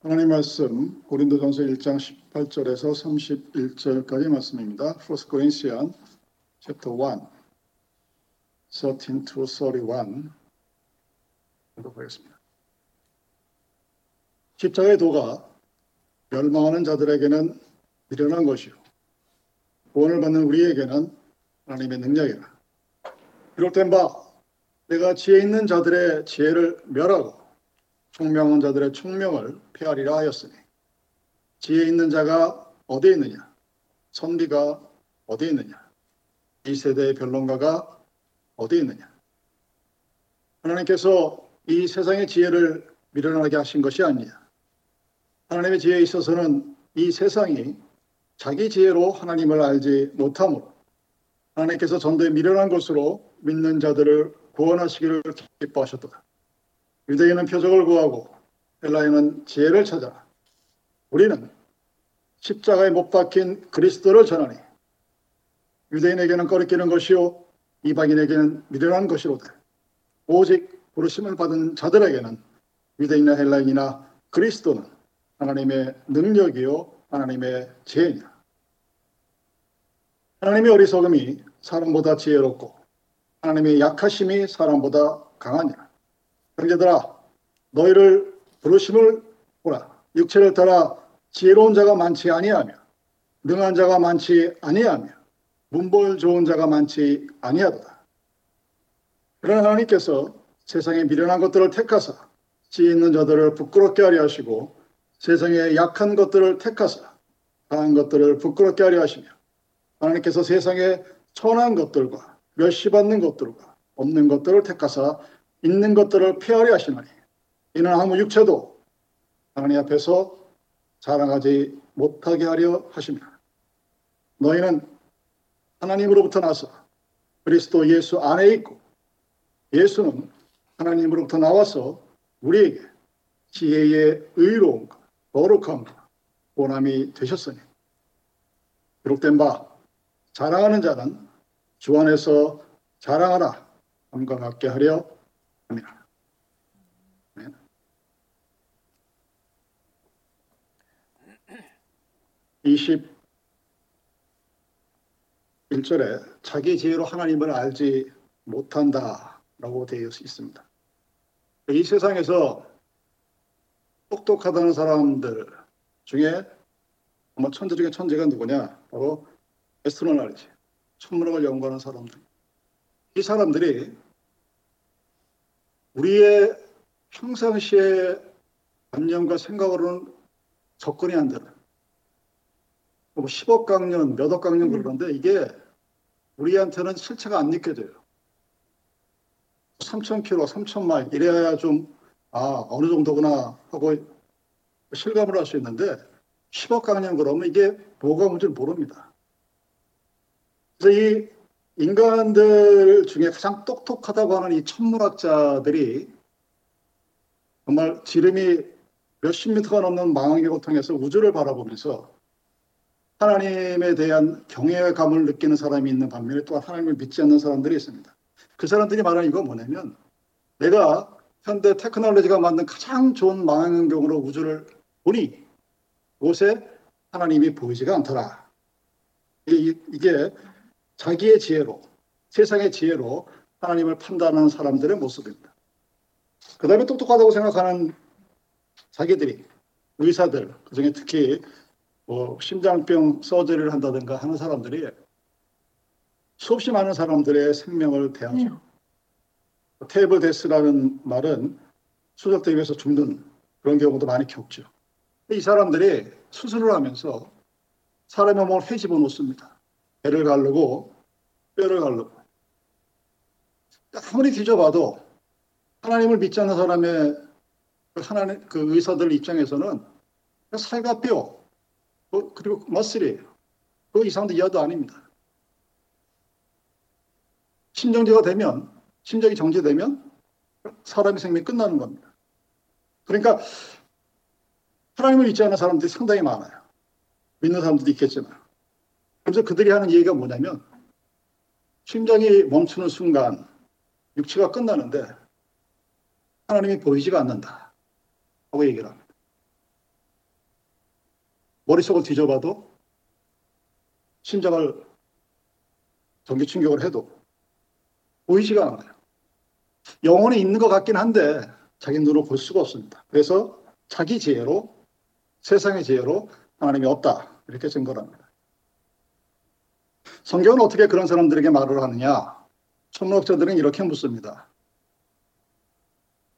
하나님 말씀 고린도전서 1장 18절에서 31절까지 말씀입니다. 1 Corinthians chapter 1 13 to 31 읽어보겠습니다. 십자가의 도가 멸망하는 자들에게는 미련한 것이요 구원을 받는 우리에게는 하나님의 능력이라. 비롯된 바 내가 지혜 있는 자들의 지혜를 멸하고 총명한 자들의 총명을 폐하리라 하였으니 지혜 있는 자가 어디에 있느냐? 선비가 어디에 있느냐? 이 세대의 변론가가 어디에 있느냐? 하나님께서 이 세상의 지혜를 미련하게 하신 것이 아니냐? 하나님의 지혜에 있어서는 이 세상이 자기 지혜로 하나님을 알지 못하므로 하나님께서 전도에 미련한 것으로 믿는 자들을 구원하시기를 기뻐하셨도다. 유대인은 표적을 구하고 헬라인은 지혜를 찾아 우리는 십자가에 못 박힌 그리스도를 전하니 유대인에게는 꺼리끼는 것이요 이방인에게는 미련한 것이로다. 오직 부르심을 받은 자들에게는 유대인이나 헬라인이나 그리스도는 하나님의 능력이요 하나님의 지혜냐. 하나님의 어리석음이 사람보다 지혜롭고 하나님의 약하심이 사람보다 강하냐. 형제들아 너희를 부르심을 보라. 육체를 따라 지혜로운 자가 많지 아니하며 능한 자가 많지 아니하며 문벌 좋은 자가 많지 아니하도다. 그러나 하나님께서 세상에 미련한 것들을 택하사 지혜 있는 자들을 부끄럽게 하려 하시고 세상에 약한 것들을 택하사 강한 것들을 부끄럽게 하려 하시며 하나님께서 세상에 천한 것들과 멸시받는 것들과 없는 것들을 택하사 있는 것들을 폐하려 하시나니 이는 아무 육체도 하나님 앞에서 자랑하지 못하게 하려 하십니다. 너희는 하나님으로부터 나서 그리스도 예수 안에 있고 예수는 하나님으로부터 나와서 우리에게 지혜의 의로움과 거룩함과 원함이 되셨으니 기록된 바 자랑하는 자는 주 안에서 자랑하라 함과 같게 하려 합니다. 21절에 자기 지혜로 하나님을 알지 못한다 라고 되어 있습니다. 이 세상에서 똑똑하다는 사람들 중에 아마 천재 중에 천재가 누구냐? 바로 에스트로나리지. 천문학을 연구하는 사람들. 이 사람들이 우리의 평상시의 감정과 생각으로는 접근이 안 되는 뭐 10억 강년, 몇억 강년 음. 그러는데 이게 우리한테는 실체가 안 느껴져요. 3,000km, 3,000마일 이래야 좀 아, 어느 정도구나 하고 실감을 할 수 있는데 10억 강년 그러면 이게 뭐가 뭔지 모릅니다. 그래서 이 인간들 중에 가장 똑똑하다고 하는 이 천문학자들이 정말 지름이 몇십 미터가 넘는 망원경을 통해서 우주를 바라보면서 하나님에 대한 경외감을 느끼는 사람이 있는 반면에 또 하나님을 믿지 않는 사람들이 있습니다. 그 사람들이 말하는 이건 뭐냐면 내가 현대 테크놀로지가 만든 가장 좋은 망원경으로 우주를 보니 곳에 하나님이 보이지가 않더라. 이게 자기의 지혜로 세상의 지혜로 하나님을 판단하는 사람들의 모습입니다. 그 다음에 똑똑하다고 생각하는 자기들이 의사들 그중에 특히 뭐 심장병 서저리를 한다든가 하는 사람들이 수없이 많은 사람들의 생명을 대하죠. 네. 테이블 데스라는 말은 수술 대비해서 죽는 그런 경우도 많이 겪죠. 이 사람들이 수술을 하면서 사람의 몸을 헤집어 놓습니다. 배를 가르고 뼈를 가르고 아무리 뒤져봐도 하나님을 믿지 않는 사람의 그 하나님 그 의사들 입장에서는 살과 뼈 그, 그리고 머슬이에요. 그 이상도 이하도 아닙니다. 심정지가 되면, 심정이 정지되면 사람의 생명이 끝나는 겁니다. 그러니까 하나님을 믿지 않는 사람들이 상당히 많아요. 믿는 사람들도 있겠지만. 그래서 그들이 하는 얘기가 뭐냐면 심장이 멈추는 순간 육체가 끝나는데 하나님이 보이지가 않는다. 하고 얘기를 합니다. 머릿속을 뒤져봐도 심장을 전기 충격을 해도 보이지가 않아요. 영혼이 있는 것 같긴 한데 자기 눈으로 볼 수가 없습니다. 그래서 자기 지혜로 세상의 지혜로 하나님이 없다 이렇게 증거를 합니다. 성경은 어떻게 그런 사람들에게 말을 하느냐? 천문학자들은 이렇게 묻습니다.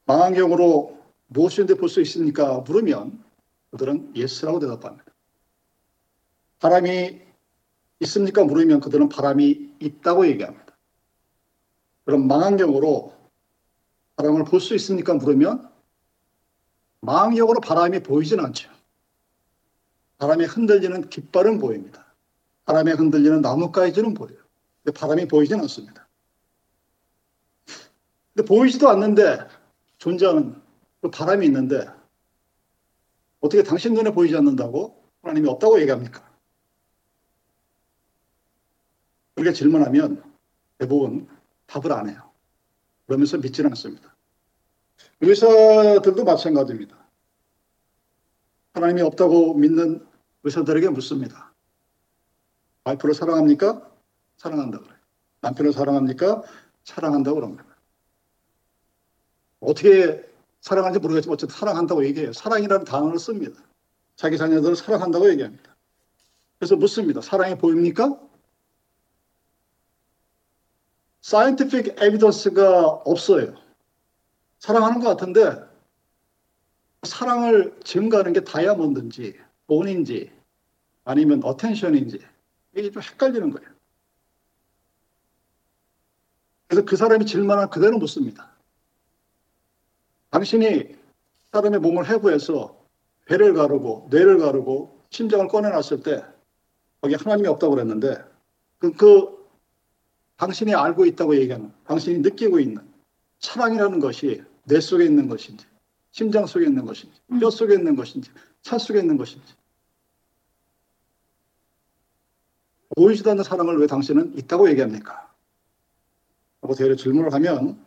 망원경으로 무엇이든지 볼 수 있습니까? 물으면 그들은 yes라고 대답합니다. 바람이 있습니까? 물으면 그들은 바람이 있다고 얘기합니다. 그럼 망원경으로 바람을 볼 수 있습니까? 물으면 망원경으로 바람이 보이진 않죠. 바람에 흔들리는 깃발은 보입니다. 바람에 흔들리는 나뭇가지는 보여요. 근데 바람이 보이진 않습니다. 근데 보이지도 않는데 존재하는 그 바람이 있는데 어떻게 당신 눈에 보이지 않는다고 하나님이 없다고 얘기합니까? 그렇게 질문하면 대부분 답을 안 해요. 그러면서 믿지는 않습니다. 의사들도 마찬가지입니다. 하나님이 없다고 믿는 의사들에게 묻습니다. 와이프를 사랑합니까? 사랑한다 그래요. 남편을 사랑합니까? 사랑한다고 그럽니다. 어떻게 사랑하는지 모르겠지만 어쨌든 사랑한다고 얘기해요. 사랑이라는 단어를 씁니다. 자기 자녀들을 사랑한다고 얘기합니다. 그래서 묻습니다. 사랑이 보입니까? 사이언티픽 에비던스가 없어요. 사랑하는 것 같은데 사랑을 증가하는 게 다이아몬드인지 돈인지 아니면 어텐션인지 이게 좀 헷갈리는 거예요. 그래서 그 사람이 질문한 그대로 묻습니다. 당신이 사람의 몸을 해부해서 배를 가르고 뇌를 가르고 심장을 꺼내놨을 때 거기 하나님이 없다고 그랬는데 그, 그 당신이 알고 있다고 얘기하는 당신이 느끼고 있는 사랑이라는 것이 뇌 속에 있는 것인지 심장 속에 있는 것인지 뼈 속에 있는 것인지 살 속에 있는 것인지 보이지도 않는 사랑을 왜 당신은 있다고 얘기합니까? 하고 대려 질문을 하면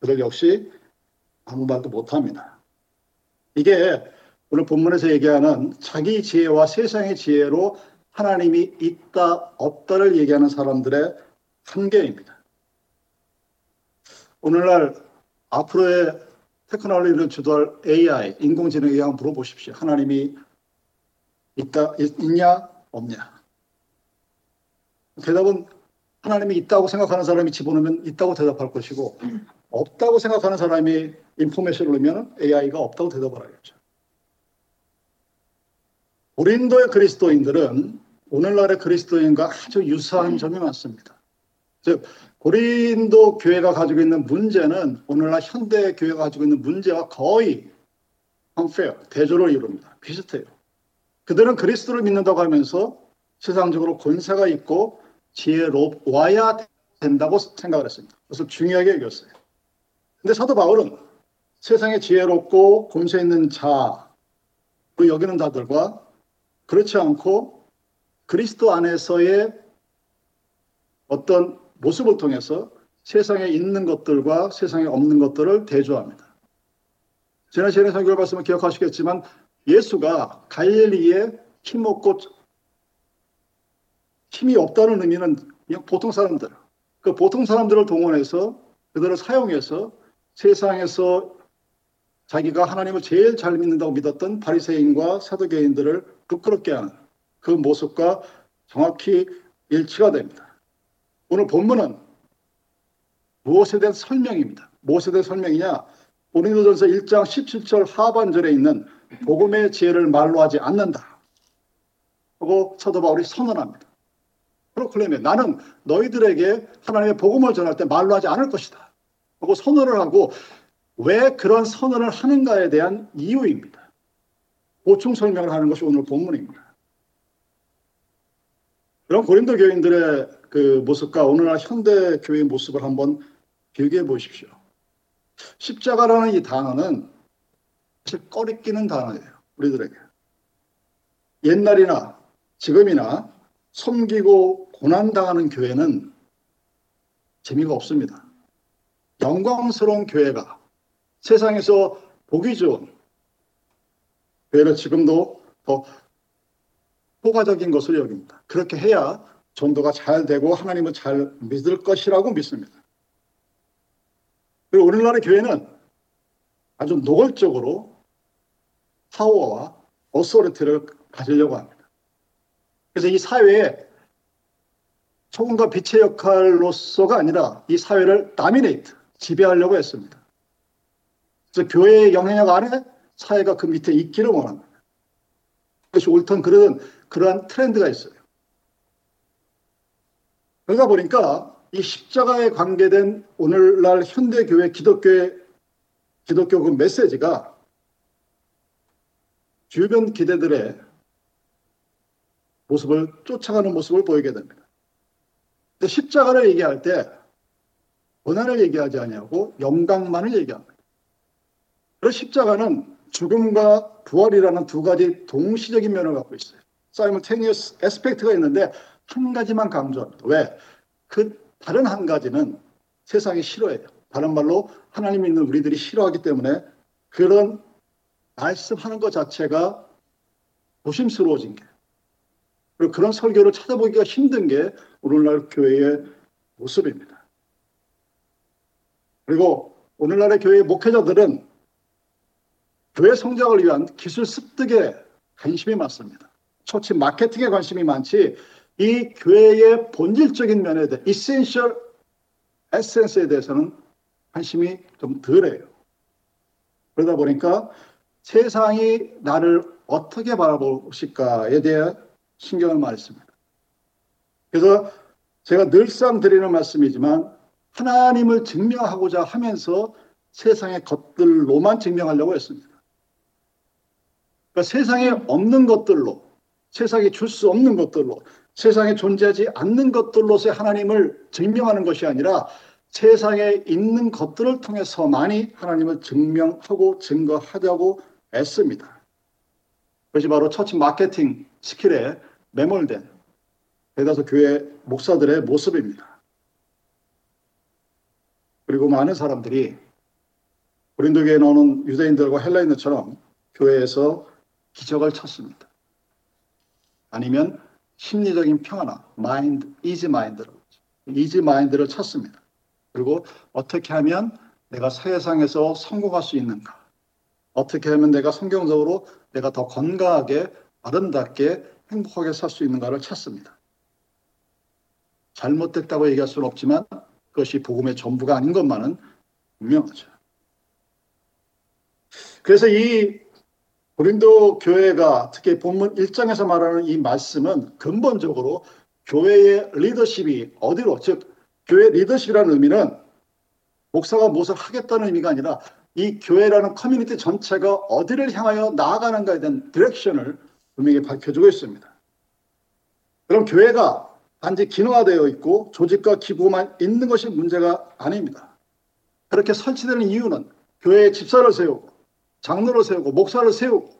그들 역시 아무 말도 못합니다. 이게 오늘 본문에서 얘기하는 자기 지혜와 세상의 지혜로 하나님이 있다 없다를 얘기하는 사람들의 한계입니다. 오늘날 앞으로의 테크놀로지를 주도할 AI, 인공지능에 한번 물어보십시오. 하나님이 있다, 있냐, 없냐. 대답은 하나님이 있다고 생각하는 사람이 집어넣으면 있다고 대답할 것이고, 없다고 생각하는 사람이 인포메이션을 넣으면 AI가 없다고 대답을 하겠죠. 고린도의 그리스도인들은 오늘날의 그리스도인과 아주 유사한 점이 많습니다. 즉, 고린도 교회가 가지고 있는 문제는 오늘날 현대 교회가 가지고 있는 문제와 거의 unfair, 대조를 이룹니다. 비슷해요. 그들은 그리스도를 믿는다고 하면서 세상적으로 권세가 있고 지혜로워야 된다고 생각을 했습니다. 그래서 중요하게 여겼어요. 근데 사도 바울은 세상에 지혜롭고 권세 있는 자, 그 여기는 자들과 그렇지 않고 그리스도 안에서의 어떤 모습을 통해서 세상에 있는 것들과 세상에 없는 것들을 대조합니다. 지난 시간에 설교를 말씀을 기억하시겠지만 예수가 갈릴리에 힘없고 힘이 없다는 의미는 그냥 보통 사람들, 그 보통 사람들을 동원해서 그들을 사용해서 세상에서 자기가 하나님을 제일 잘 믿는다고 믿었던 바리새인과 사두개인들을 부끄럽게 하는 그 모습과 정확히 일치가 됩니다. 오늘 본문은 무엇에 대한 설명입니다. 무엇에 대한 설명이냐? 고린도전서 1장 17절 하반절에 있는 복음의 지혜를 말로 하지 않는다. 하고 사도 바울이 선언합니다. 프로클레임에 나는 너희들에게 하나님의 복음을 전할 때 말로 하지 않을 것이다. 하고 선언을 하고 왜 그런 선언을 하는가에 대한 이유입니다. 보충 설명을 하는 것이 오늘 본문입니다. 그런 고린도 교인들의 그 모습과 오늘날 현대 교회의 모습을 한번 비교해 보십시오. 십자가라는 이 단어는 사실 꺼리끼는 단어예요. 우리들에게. 옛날이나 지금이나 섬기고 고난당하는 교회는 재미가 없습니다. 영광스러운 교회가 세상에서 보기 좋은 교회를 지금도 더 효과적인 것으로 여깁니다. 그렇게 해야 전도가 잘 되고 하나님을 잘 믿을 것이라고 믿습니다. 그리고 오늘날의 교회는 아주 노골적으로 파워와 authority를 가지려고 합니다. 그래서 이 사회에 소금과 빛의 역할로서가 아니라 이 사회를 dominate, 지배하려고 했습니다. 그래서 교회의 영향력 안에 사회가 그 밑에 있기를 원합니다. 그것이 옳던 그런 그러한 트렌드가 있어요. 그러다 보니까 이 십자가에 관계된 오늘날 현대교회 기독교의 기독교 그 메시지가 주변 기대들의 모습을 쫓아가는 모습을 보이게 됩니다. 근데 십자가를 얘기할 때 고난을 얘기하지 아니하고 영광만을 얘기합니다. 그래서 십자가는 죽음과 부활이라는 두 가지 동시적인 면을 갖고 있어요. 사이먼테니어스 에스펙트가 있는데 한 가지만 강조합니다. 왜? 그 다른 한 가지는 세상이 싫어해요. 다른 말로 하나님 믿는 우리들이 싫어하기 때문에 그런 말씀하는 것 자체가 조심스러워진 게 그리고 그런 설교를 찾아보기가 힘든 게 오늘날 교회의 모습입니다. 그리고 오늘날의 교회의 목회자들은 교회 성장을 위한 기술 습득에 관심이 많습니다. 초치 마케팅에 관심이 많지 이 교회의 본질적인 면에 대해 이센셜 에센스에 대해서는 관심이 좀 덜해요. 그러다 보니까 세상이 나를 어떻게 바라보실까에 대해 신경을 씁니다. 그래서 제가 늘상 드리는 말씀이지만 하나님을 증명하고자 하면서 세상의 것들로만 증명하려고 했습니다. 그러니까 세상에 없는 것들로, 세상에 줄 수 없는 것들로, 세상에 존재하지 않는 것들로서 하나님을 증명하는 것이 아니라 세상에 있는 것들을 통해서많이 하나님을 증명하고 증거하자고 애씁니다. 그것이 바로 church marketing skill에 매몰된 대다수 교회 목사들의 모습입니다. 그리고 많은 사람들이 고린도교에 나오는 유대인들과 헬라인들처럼 교회에서 기적을 찾습니다. 아니면 심리적인 평화나 mind, easy mind를 easy mind를 찾습니다. 그리고 어떻게 하면 내가 세상에서 성공할 수 있는가? 어떻게 하면 내가 성경적으로 내가 더 건강하게 아름답게 행복하게 살 수 있는가를 찾습니다. 잘못됐다고 얘기할 수는 없지만 그것이 복음의 전부가 아닌 것만은 분명하죠. 그래서 이 고린도 교회가 특히 본문 1장에서 말하는 이 말씀은 근본적으로 교회의 리더십이 어디로 즉 교회 리더십이라는 의미는 목사가 무엇을 하겠다는 의미가 아니라 이 교회라는 커뮤니티 전체가 어디를 향하여 나아가는가에 대한 direction을 분명히 밝혀주고 있습니다. 그럼 교회가 단지 기능화되어 있고 조직과 기구만 있는 것이 문제가 아닙니다. 그렇게 설치되는 이유는 교회에 집사를 세우고 장로를 세우고 목사를 세우고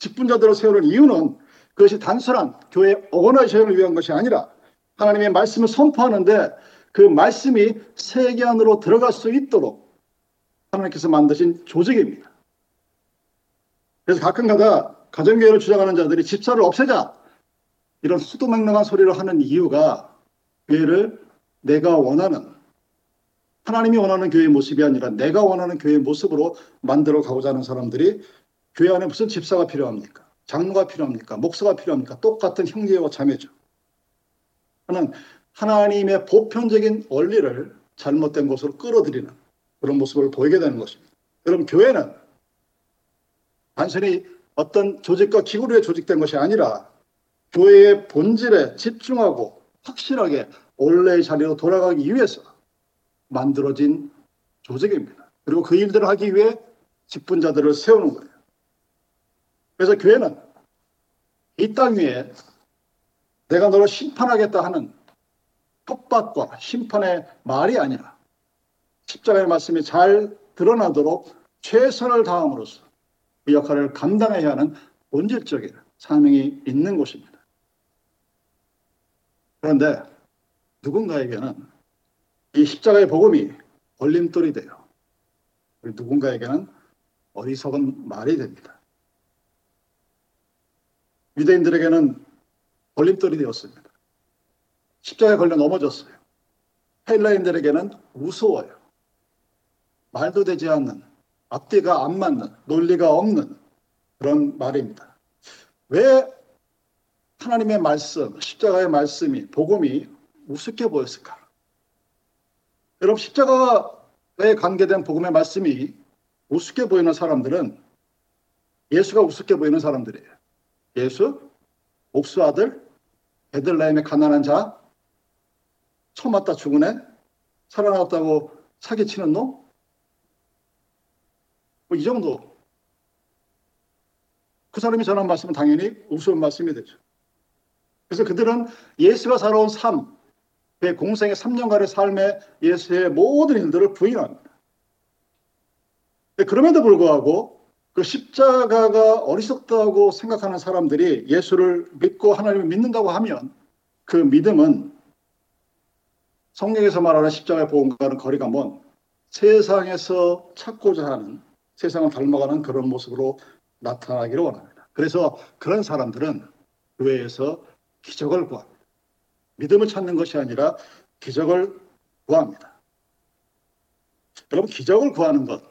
직분자들을 세우는 이유는 그것이 단순한 교회 오거나이션을 위한 것이 아니라 하나님의 말씀을 선포하는데 그 말씀이 세계 안으로 들어갈 수 있도록 하나님께서 만드신 조직입니다. 그래서 가끔가다 가정교회를 주장하는 자들이 집사를 없애자 이런 수도맹랑한 소리를 하는 이유가 교회를 내가 원하는 하나님이 원하는 교회의 모습이 아니라 내가 원하는 교회의 모습으로 만들어 가고자 하는 사람들이 교회 안에 무슨 집사가 필요합니까? 장로가 필요합니까? 목사가 필요합니까? 똑같은 형제와 자매죠. 하는 하나님의 보편적인 원리를 잘못된 곳으로 끌어들이는 그런 모습을 보이게 되는 것입니다. 그럼 교회는 단순히 어떤 조직과 기구로 조직된 것이 아니라 교회의 본질에 집중하고 확실하게 원래의 자리로 돌아가기 위해서 만들어진 조직입니다. 그리고 그 일들을 하기 위해 직분자들을 세우는 거예요. 그래서 교회는 이 땅 위에 내가 너를 심판하겠다 하는 협박과 심판의 말이 아니라 십자가의 말씀이 잘 드러나도록 최선을 다함으로써 그 역할을 감당해야 하는 본질적인 사명이 있는 곳입니다. 그런데 누군가에게는 이 십자가의 복음이 걸림돌이 돼요. 누군가에게는 어리석은 말이 됩니다. 유대인들에게는 걸림돌이 되었습니다. 십자가에 걸려 넘어졌어요. 헬라인들에게는 무서워요. 말도 되지 않는, 앞뒤가 안 맞는, 논리가 없는 그런 말입니다. 왜 하나님의 말씀, 십자가의 말씀이, 복음이 우습게 보였을까? 여러분, 십자가에 관계된 복음의 말씀이 우습게 보이는 사람들은 예수가 우습게 보이는 사람들이에요. 예수, 옥수 아들, 베들레헴의 가난한 자, 처음 왔다 죽은 애, 살아났다고 사기치는 놈? 뭐 이 정도. 그 사람이 전한 말씀은 당연히 우스운 말씀이 되죠. 그래서 그들은 예수가 살아온 삶, 그의 공생의 3년간의 삶의 예수의 모든 일들을 부인합니다. 그럼에도 불구하고 그 십자가가 어리석다고 생각하는 사람들이 예수를 믿고 하나님을 믿는다고 하면 그 믿음은 성경에서 말하는 십자가의 복음과는 거리가 먼 세상에서 찾고자 하는 세상을 닮아가는 그런 모습으로 나타나기를 원합니다. 그래서 그런 사람들은 교회에서 기적을 구합니다. 믿음을 찾는 것이 아니라 기적을 구합니다. 여러분 기적을 구하는 것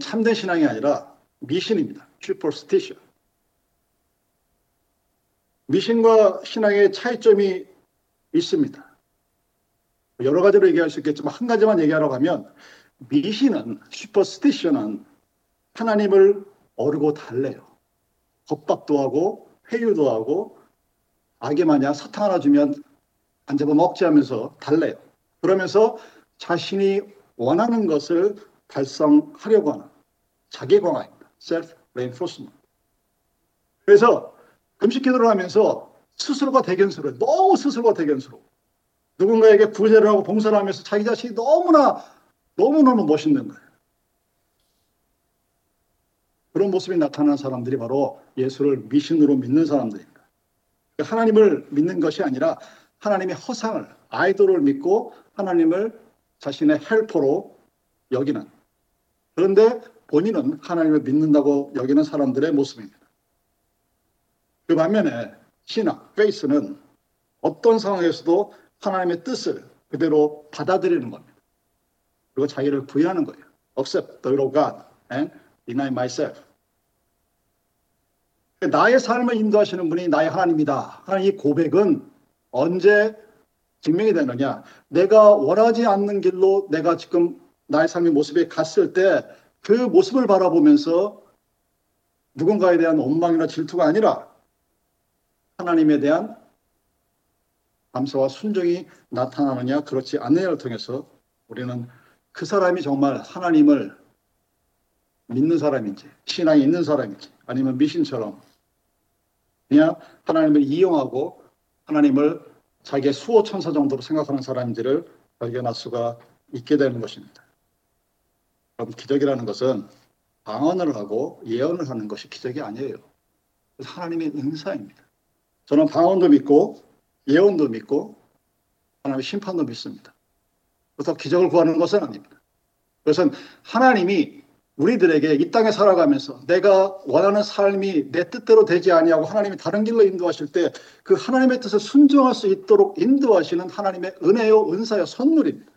참된 신앙이 아니라 미신입니다. 슈퍼스티션. 미신과 신앙의 차이점이 있습니다. 여러 가지로 얘기할 수 있겠지만 한 가지만 얘기하러 가면 미신은 슈퍼스티션은 하나님을 어르고 달래요. 겁밥도 하고 회유도 하고 악에 마냥 사탕 하나 주면 안 잡아 먹지 하면서 달래요. 그러면서 자신이 원하는 것을 달성하려고 하는 자기 광화입니다. self reinforcement. 그래서 금식 기도를 하면서 스스로가 대견스러워요. 너무 스스로가 대견스러워. 누군가에게 구제를 하고 봉사를 하면서 자기 자신이 너무나 너무너무 멋있는 거예요. 그런 모습이 나타나는 사람들이 바로 예수를 미신으로 믿는 사람들입니다. 하나님을 믿는 것이 아니라 하나님의 허상을, 아이돌을 믿고 하나님을 자신의 헬퍼로 여기는. 그런데 본인은 하나님을 믿는다고 여기는 사람들의 모습입니다. 그 반면에 신학, 페이스는 어떤 상황에서도 하나님의 뜻을 그대로 받아들이는 겁니다. 그리고 자기를 부인하는 거예요. Accept the will of God and deny myself. 나의 삶을 인도하시는 분이 나의 하나님이다. 하는 이 고백은 언제 증명이 되느냐? 내가 원하지 않는 길로 내가 지금 나의 삶의 모습에 갔을 때 그 모습을 바라보면서 누군가에 대한 원망이나 질투가 아니라 하나님에 대한 감사와 순종이 나타나느냐 그렇지 않느냐를 통해서 우리는 그 사람이 정말 하나님을 믿는 사람인지 신앙이 있는 사람인지 아니면 미신처럼 그냥 하나님을 이용하고 하나님을 자기의 수호 천사 정도로 생각하는 사람인지를 발견할 수가 있게 되는 것입니다. 그럼 기적이라는 것은 방언을 하고 예언을 하는 것이 기적이 아니에요. 하나님의 은사입니다. 저는 방언도 믿고 예언도 믿고 하나님의 심판도 믿습니다. 그래서 기적을 구하는 것은 아닙니다. 그것은 하나님이 우리들에게 이 땅에 살아가면서 내가 원하는 삶이 내 뜻대로 되지 아니하고 하나님이 다른 길로 인도하실 때 그 하나님의 뜻을 순종할 수 있도록 인도하시는 하나님의 은혜요 은사요 선물입니다.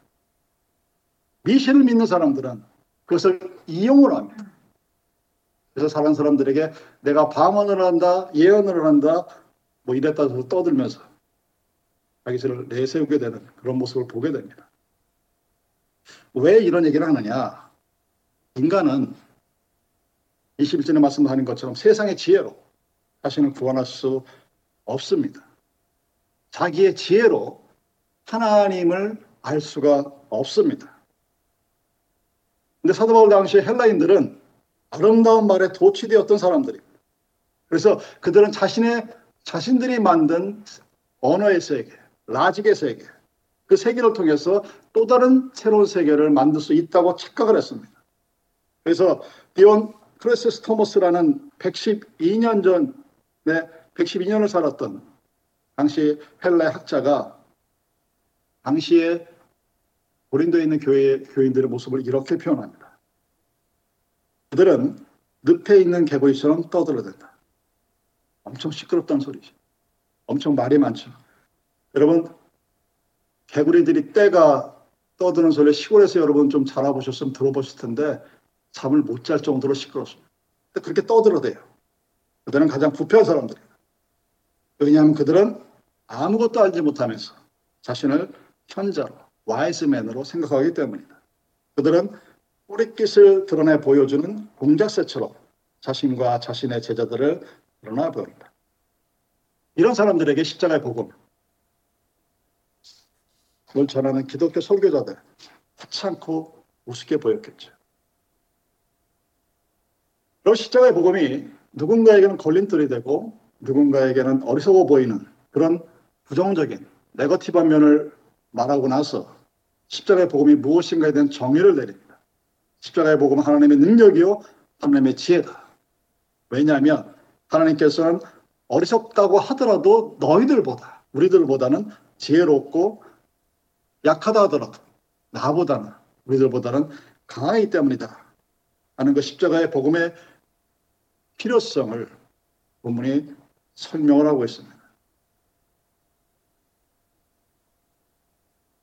미신을 믿는 사람들은 그것을 이용을 합니다. 그래서 사는 사람들에게 내가 방언을 한다, 예언을 한다, 뭐 이랬다 떠들면서 자기를 내세우게 되는 그런 모습을 보게 됩니다. 왜 이런 얘기를 하느냐? 인간은 21절에 말씀하는 것처럼 세상의 지혜로 자신을 구원할 수 없습니다. 자기의 지혜로 하나님을 알 수가 없습니다. 근데 사도 바울 당시에 헬라인들은 아름다운 말에 도취되었던 사람들입니다. 그래서 그들은 자신의 자신들이 만든 언어의 세계, 라직의 세계, 그 세계를 통해서 또 다른 새로운 세계를 만들 수 있다고 착각을 했습니다. 그래서 디온 크레스스 토머스라는 112년 전에 112년을 살았던 당시 헬레 학자가 당시에 고린도에 있는 교회 교인들의 모습을 이렇게 표현합니다. 그들은 늪에 있는 개구리처럼 떠들어댄다. 엄청 시끄럽다는 소리죠. 엄청 말이 많죠. 여러분, 개구리들이 때가 떠드는 소리 시골에서 여러분 좀 자라보셨으면 들어보실 텐데 잠을 못 잘 정도로 시끄럽습니다. 그렇게 떠들어대요. 그들은 가장 부패한 사람들이에요. 왜냐하면 그들은 아무것도 알지 못하면서 자신을 현자로, 와이즈맨으로 생각하기 때문이다. 그들은 뿌리깃을 드러내 보여주는 공작새처럼 자신과 자신의 제자들을 드러나 보인다. 이런 사람들에게 십자가의 복음, 그걸 전하는 기독교 설교자들 하찮고 우습게 보였겠죠. 그리고 십자가의 복음이 누군가에게는 걸림돌이 되고 누군가에게는 어리석어 보이는 그런 부정적인 네거티브한 면을 말하고 나서 십자가의 복음이 무엇인가에 대한 정의를 내립니다. 십자가의 복음은 하나님의 능력이요 하나님의 지혜다. 왜냐하면 하나님께서는 어리석다고 하더라도 너희들보다 우리들보다는 지혜롭고 약하다 하더라도 나보다는 우리들보다는 강하기 때문이다 하는 그 십자가의 복음의 필요성을 본문이 설명을 하고 있습니다.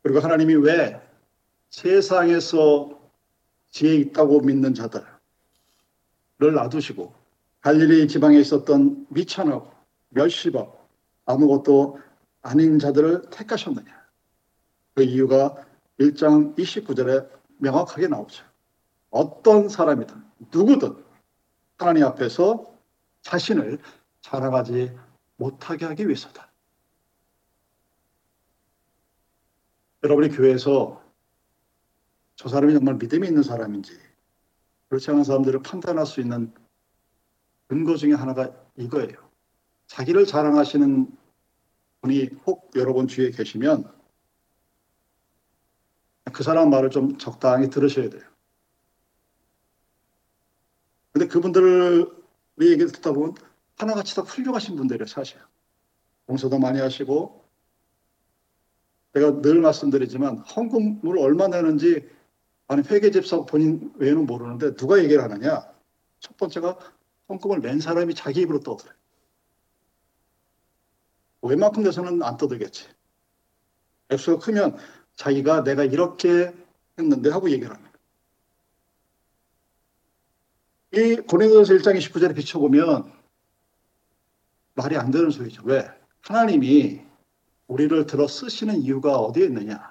그리고 하나님이 왜 세상에서 지혜 있다고 믿는 자들을 놔두시고 갈릴리 지방에 있었던 미천하고 멸시하고 아무것도 아닌 자들을 택하셨느냐. 그 이유가 1장 29절에 명확하게 나오죠. 어떤 사람이든 누구든 하나님 앞에서 자신을 자랑하지 못하게 하기 위해서다. 여러분이 교회에서 저 사람이 정말 믿음이 있는 사람인지 그렇지 않은 사람들을 판단할 수 있는 근거 중에 하나가 이거예요. 자기를 자랑하시는 분이 혹 여러분 주위에 계시면 그 사람 말을 좀 적당히 들으셔야 돼요. 근데 그분들의 얘기를 듣다 보면 하나같이 다 훌륭하신 분들이에요, 사실. 봉사도 많이 하시고, 제가 늘 말씀드리지만, 헌금을 얼마 내는지, 아니, 회계집사 본인 외에는 모르는데, 누가 얘기를 하느냐? 첫 번째가 헌금을 낸 사람이 자기 입으로 떠들어요. 웬만큼 돼서는 안 떠들겠지. 액수가 크면 자기가 내가 이렇게 했는데 하고 얘기를 합니다. 이 고린도전서 1장 29절에 비춰보면 말이 안 되는 소리죠. 왜? 하나님이 우리를 들어 쓰시는 이유가 어디에 있느냐?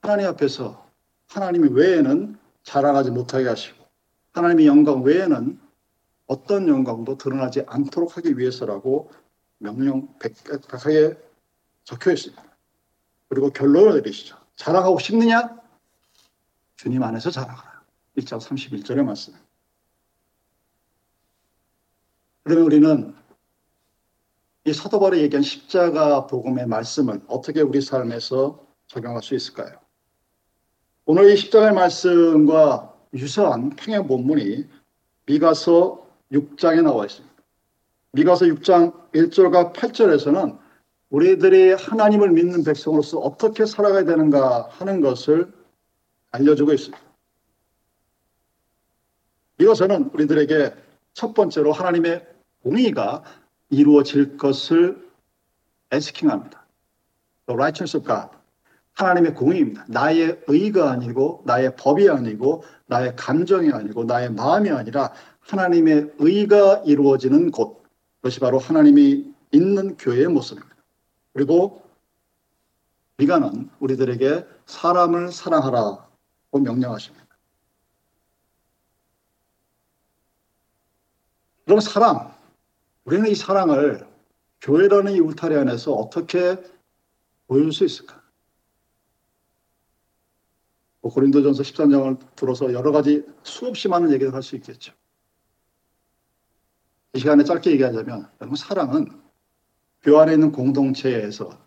하나님 앞에서 하나님이 외에는 자랑하지 못하게 하시고 하나님의 영광 외에는 어떤 영광도 드러나지 않도록 하기 위해서라고 명령 백하게 적혀 있습니다. 그리고 결론을 내리시죠. 자랑하고 싶느냐? 주님 안에서 자랑하라. 1장 31절의 말씀. 그러면 우리는 이 사도 바울이 얘기한 십자가 복음의 말씀을 어떻게 우리 삶에서 적용할 수 있을까요? 오늘 이 십자가의 말씀과 유사한 평행 본문이 미가서 6장에 나와 있습니다. 미가서 6장 1절과 8절에서는 우리들이 하나님을 믿는 백성으로서 어떻게 살아가야 되는가 하는 것을 알려주고 있습니다. 이것은 우리들에게 첫 번째로 하나님의 공의가 이루어질 것을 에스킹합니다. The righteousness of God. 하나님의 공의입니다. 나의 의가 아니고 나의 법이 아니고 나의 감정이 아니고 나의 마음이 아니라 하나님의 의가 이루어지는 곳. 그것이 바로 하나님이 있는 교회의 모습입니다. 그리고 미가는 우리들에게 사람을 사랑하라고 명령하십니다. 그럼 사랑, 우리는 이 사랑을 교회라는 이 울타리 안에서 어떻게 보여줄 수 있을까? 뭐 고린도전서 13장을 들어서 여러 가지 수없이 많은 얘기를 할 수 있겠죠. 이 시간에 짧게 얘기하자면 여러분 사랑은 교 안에 있는 공동체에서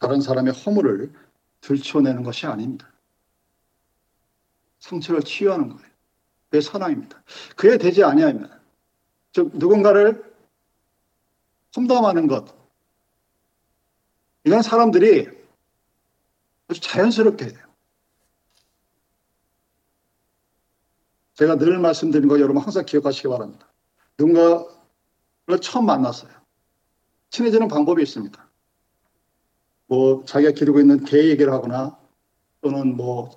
다른 사람의 허물을 들춰내는 것이 아닙니다. 상처를 치유하는 거예요. 그게 사랑입니다. 그에 되지 아니하면 즉 누군가를 험담하는 것 이런 사람들이 아주 자연스럽게 해요. 제가 늘 말씀드린 거 여러분 항상 기억하시기 바랍니다. 누군가를 처음 만났어요. 친해지는 방법이 있습니다. 뭐 자기가 기르고 있는 개 얘기를 하거나 또는 뭐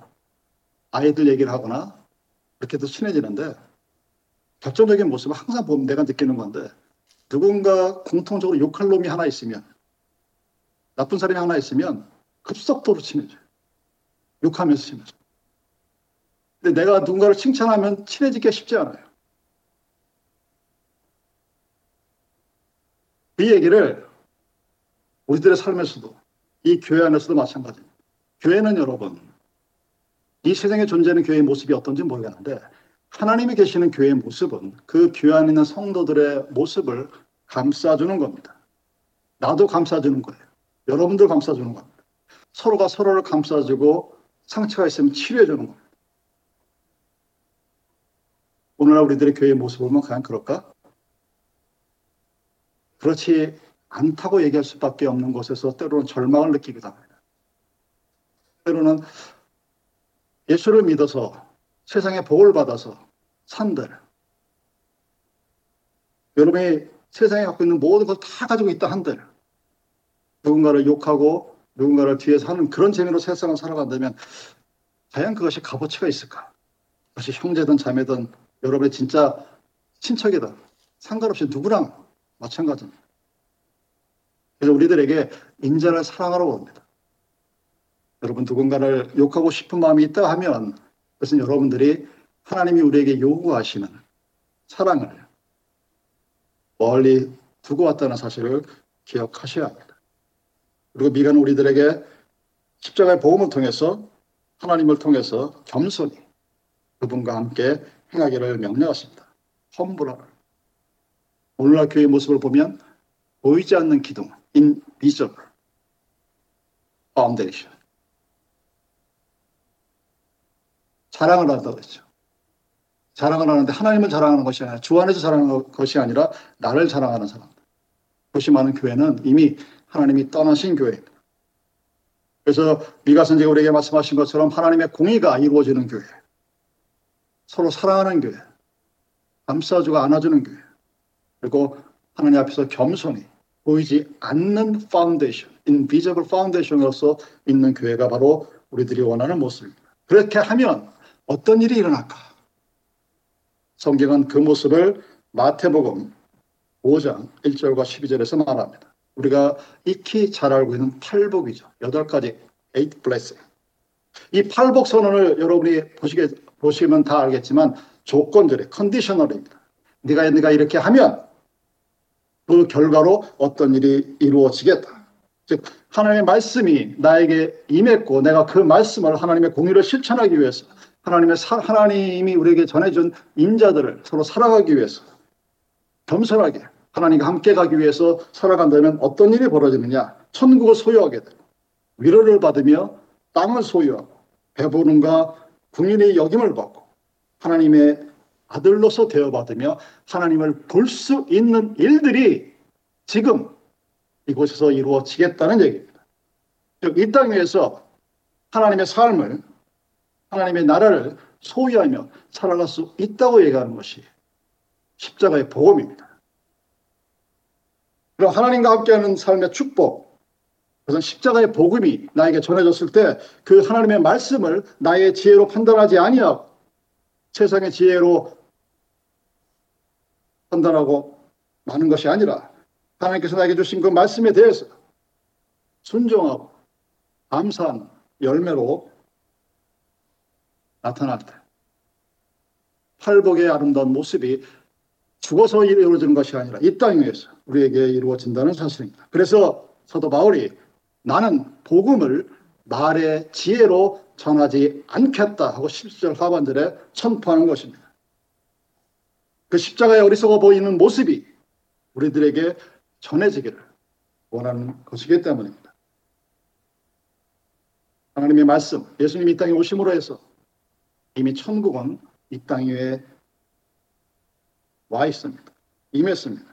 아이들 얘기를 하거나 이렇게 해서 친해지는데 결정적인 모습을 항상 보면 내가 느끼는 건데 누군가 공통적으로 욕할 놈이 하나 있으면 나쁜 사람이 하나 있으면 급속도로 친해져요. 욕하면서 친해져. 근데 내가 누군가를 칭찬하면 친해지기가 쉽지 않아요. 이 얘기를 우리들의 삶에서도 이 교회 안에서도 마찬가지입니다. 교회는 여러분 이 세상에 존재하는 교회의 모습이 어떤지 모르겠는데 하나님이 계시는 교회의 모습은 그 교회 안에 있는 성도들의 모습을 감싸주는 겁니다. 나도 감싸주는 거예요. 여러분들 감싸주는 겁니다. 서로가 서로를 감싸주고 상처가 있으면 치료해주는 겁니다. 오늘날 우리들의 교회의 모습을 보면 과연 그럴까? 그렇지 않다고 얘기할 수밖에 없는 곳에서 때로는 절망을 느끼기도 합니다. 때로는 예수를 믿어서 세상에 복을 받아서 산들 여러분이 세상에 갖고 있는 모든 걸 다 가지고 있다 한들 누군가를 욕하고 누군가를 뒤에서 하는 그런 재미로 세상을 살아간다면 과연 그것이 값어치가 있을까? 그것이 형제든 자매든 여러분의 진짜 친척이든 상관없이 누구랑 마찬가지입니다. 그래서 우리들에게 인자를 사랑하라고 합니다. 여러분 누군가를 욕하고 싶은 마음이 있다 하면 그것은 여러분들이 하나님이 우리에게 요구하시는 사랑을 멀리 두고 왔다는 사실을 기억하셔야 합니다. 그리고 미가는 우리들에게 십자가의 복음을 통해서 하나님을 통해서 겸손히 그분과 함께 행하기를 명령하십니다. 험불하라. 오늘날 교회의 모습을 보면 보이지 않는 기둥, invisible foundation. 자랑을 한다고 했죠. 자랑을 하는데 하나님을 자랑하는 것이 아니라 주 안에서 자랑하는 것이 아니라 나를 자랑하는 사람. 그것이 많은 교회는 이미 하나님이 떠나신 교회입니다. 그래서 미가 선지가 우리에게 말씀하신 것처럼 하나님의 공의가 이루어지는 교회. 서로 사랑하는 교회. 감싸주고 안아주는 교회. 그리고 하나님 앞에서 겸손히 보이지 않는 foundation, invisible foundation으로서 있는 교회가 바로 우리들이 원하는 모습입니다. 그렇게 하면 어떤 일이 일어날까? 성경은 그 모습을 마태복음 5장 1절과 12절에서 말합니다. 우리가 익히 잘 알고 있는 팔복이죠. 여덟 가지 eight blessing. 이 팔복 선언을 여러분이 보시게 보시면 다 알겠지만 조건절의 컨디셔널입니다. 네가 네가 이렇게 하면 그 결과로 어떤 일이 이루어지겠다. 즉 하나님의 말씀이 나에게 임했고 내가 그 말씀을 하나님의 공의를 실천하기 위해서 하나님의 사, 하나님이 우리에게 전해준 인자들을 서로 살아가기 위해서 겸손하게 하나님과 함께 가기 위해서 살아간다면 어떤 일이 벌어지느냐? 천국을 소유하게 되고 위로를 받으며 땅을 소유하고 배부름과 국민의 역임을 받고 하나님의 아들로서 되어받으며 하나님을 볼 수 있는 일들이 지금 이곳에서 이루어지겠다는 얘기입니다. 즉, 이땅 위에서 하나님의 삶을, 하나님의 나라를 소유하며 살아갈 수 있다고 얘기하는 것이 십자가의 복음입니다. 그럼 하나님과 함께하는 삶의 축복, 그것은 십자가의 복음이 나에게 전해졌을 때 그 하나님의 말씀을 나의 지혜로 판단하지 아니하고 세상의 지혜로 판단하고 많은 것이 아니라 하나님께서 나에게 주신 그 말씀에 대해서 순종하고 감사한 열매로 나타날 때 팔복의 아름다운 모습이 죽어서 이루어지는 것이 아니라 이 땅 위에서 우리에게 이루어진다는 사실입니다. 그래서 사도 바울이 나는 복음을 말의 지혜로 전하지 않겠다 하고 10절 하반절에 선포하는 것입니다. 그 십자가의 어리석어 보이는 모습이 우리들에게 전해지기를 원하는 것이기 때문입니다. 하나님의 말씀, 예수님이 이 땅에 오심으로 해서 이미 천국은 이 땅 위에 와 있습니다. 임했습니다.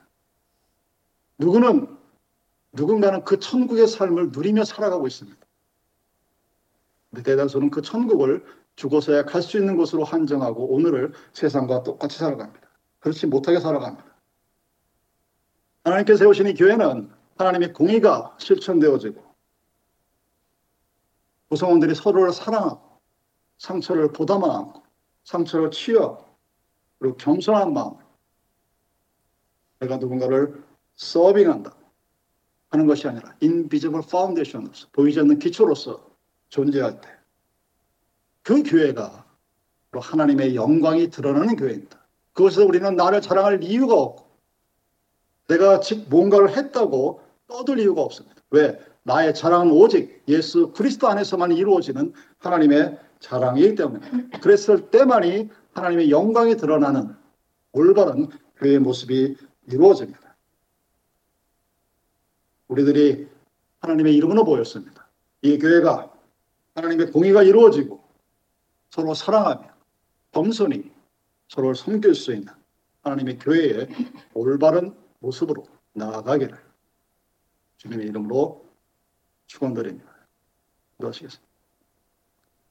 누구는 누군가는 그 천국의 삶을 누리며 살아가고 있습니다. 근데 대다수는 그 천국을 죽어서야 갈 수 있는 곳으로 한정하고 오늘을 세상과 똑같이 살아갑니다. 그렇지 못하게 살아갑니다. 하나님께서 세우신 이 교회는 하나님의 공의가 실천되어지고 구성원들이 서로를 사랑하고 상처를 보담아 안고 상처를 치유하고 그리고 겸손한 마음 내가 누군가를 서빙한다 하는 것이 아니라 인비지블 파운데이션으로서 보이지 않는 기초로서 존재할 때 그 교회가 하나님의 영광이 드러나는 교회입니다. 그것에서 우리는 나를 자랑할 이유가 없고 내가 즉 뭔가를 했다고 떠들 이유가 없습니다. 왜? 나의 자랑은 오직 예수 그리스도 안에서만 이루어지는 하나님의 자랑이기 때문에 그랬을 때만이 하나님의 영광이 드러나는 올바른 교회의 모습이 이루어집니다. 우리들이 하나님의 이름으로 보였습니다. 이 교회가 하나님의 공의가 이루어지고 서로 사랑하며 겸손히 서로를 섬길 수 있는 하나님의 교회의 올바른 모습으로 나아가기를 주님의 이름으로 축원드립니다. 기도하시겠습니다.